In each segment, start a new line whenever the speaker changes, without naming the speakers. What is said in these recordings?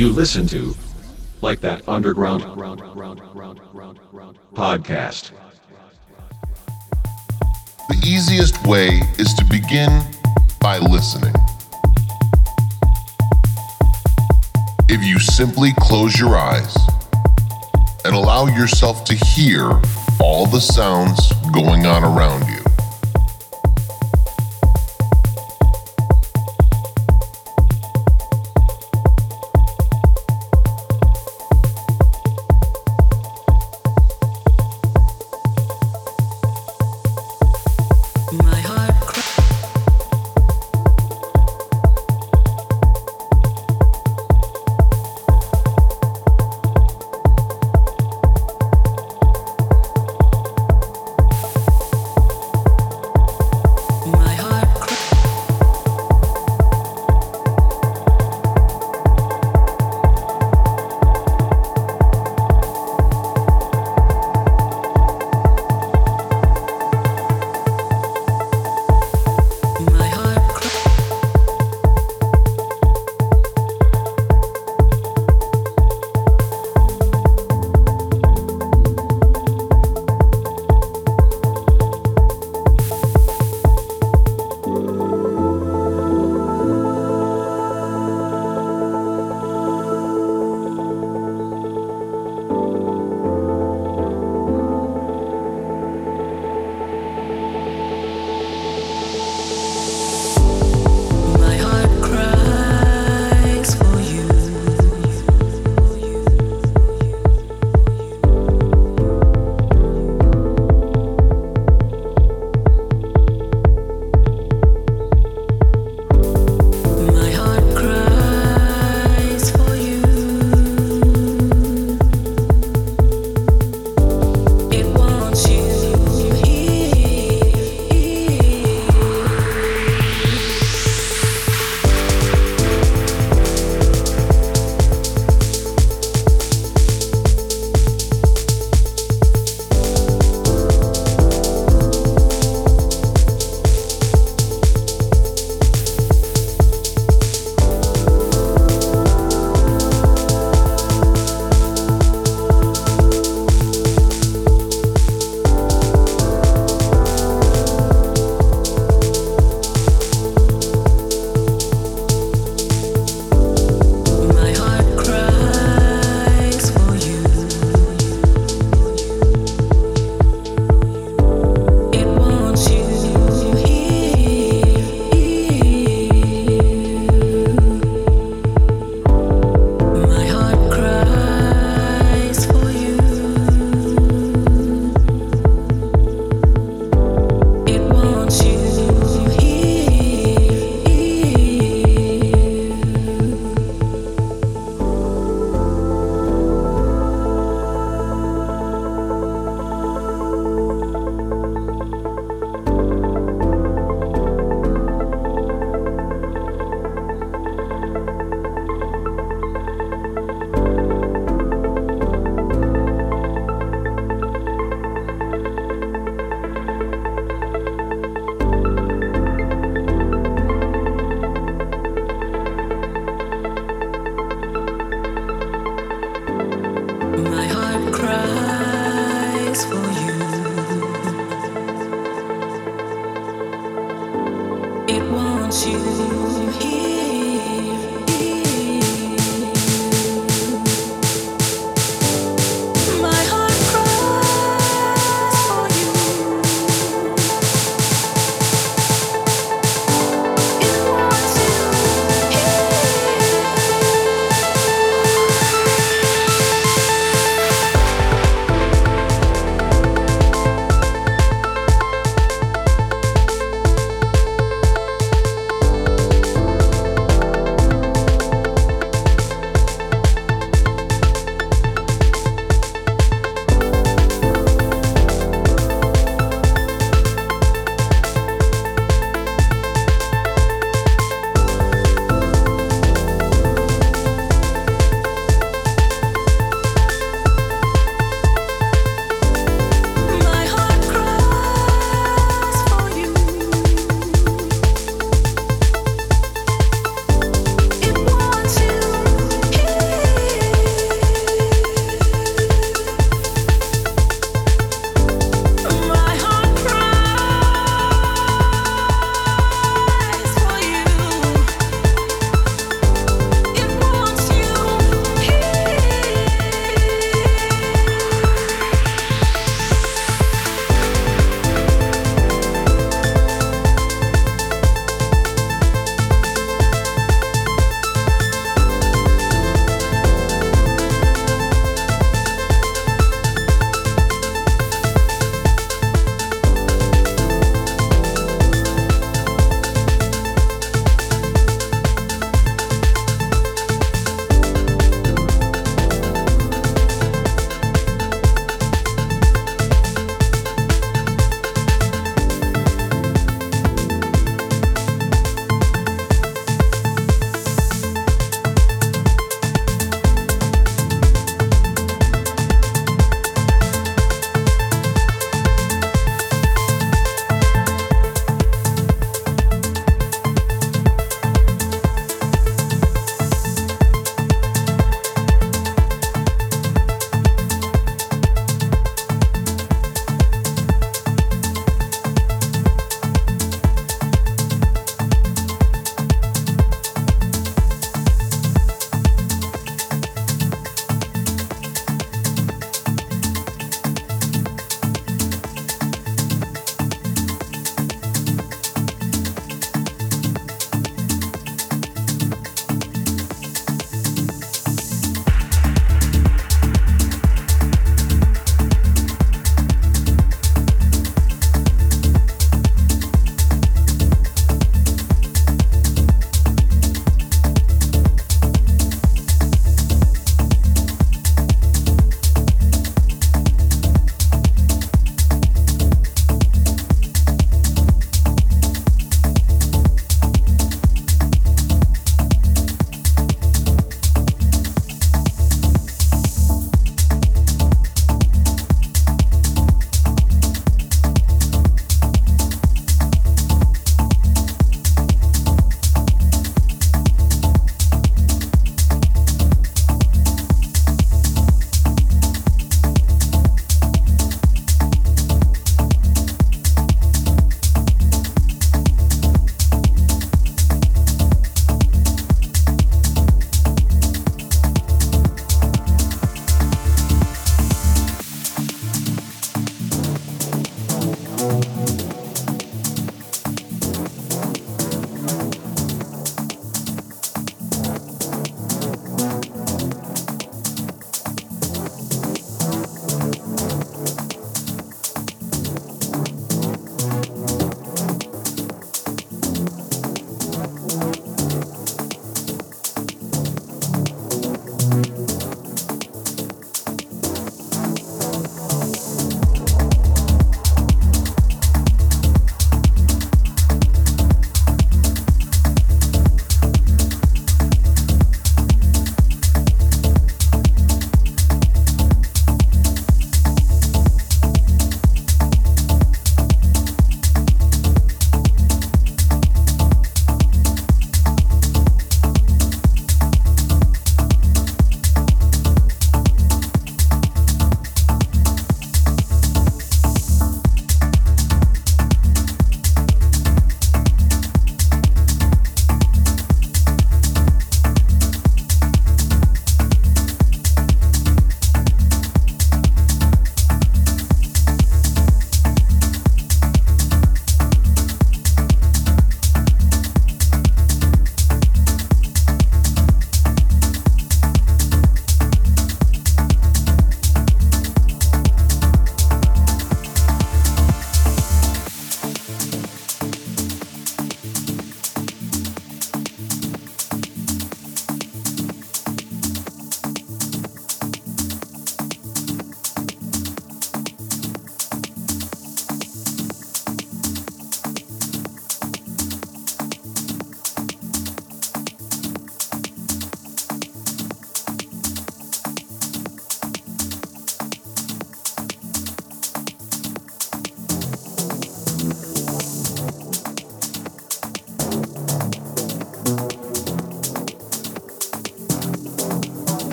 you listen to, like that underground podcast.
The easiest way is to begin by listening. If you simply close your eyes and allow yourself to hear all the sounds going on around you.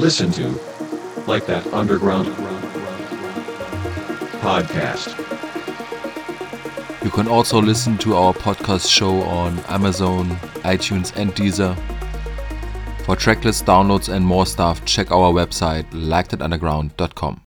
Listen to like that underground podcast.
You can also listen to our podcast show on Amazon, iTunes, and Deezer. For tracklist downloads and more stuff, check our website likethatunderground.com.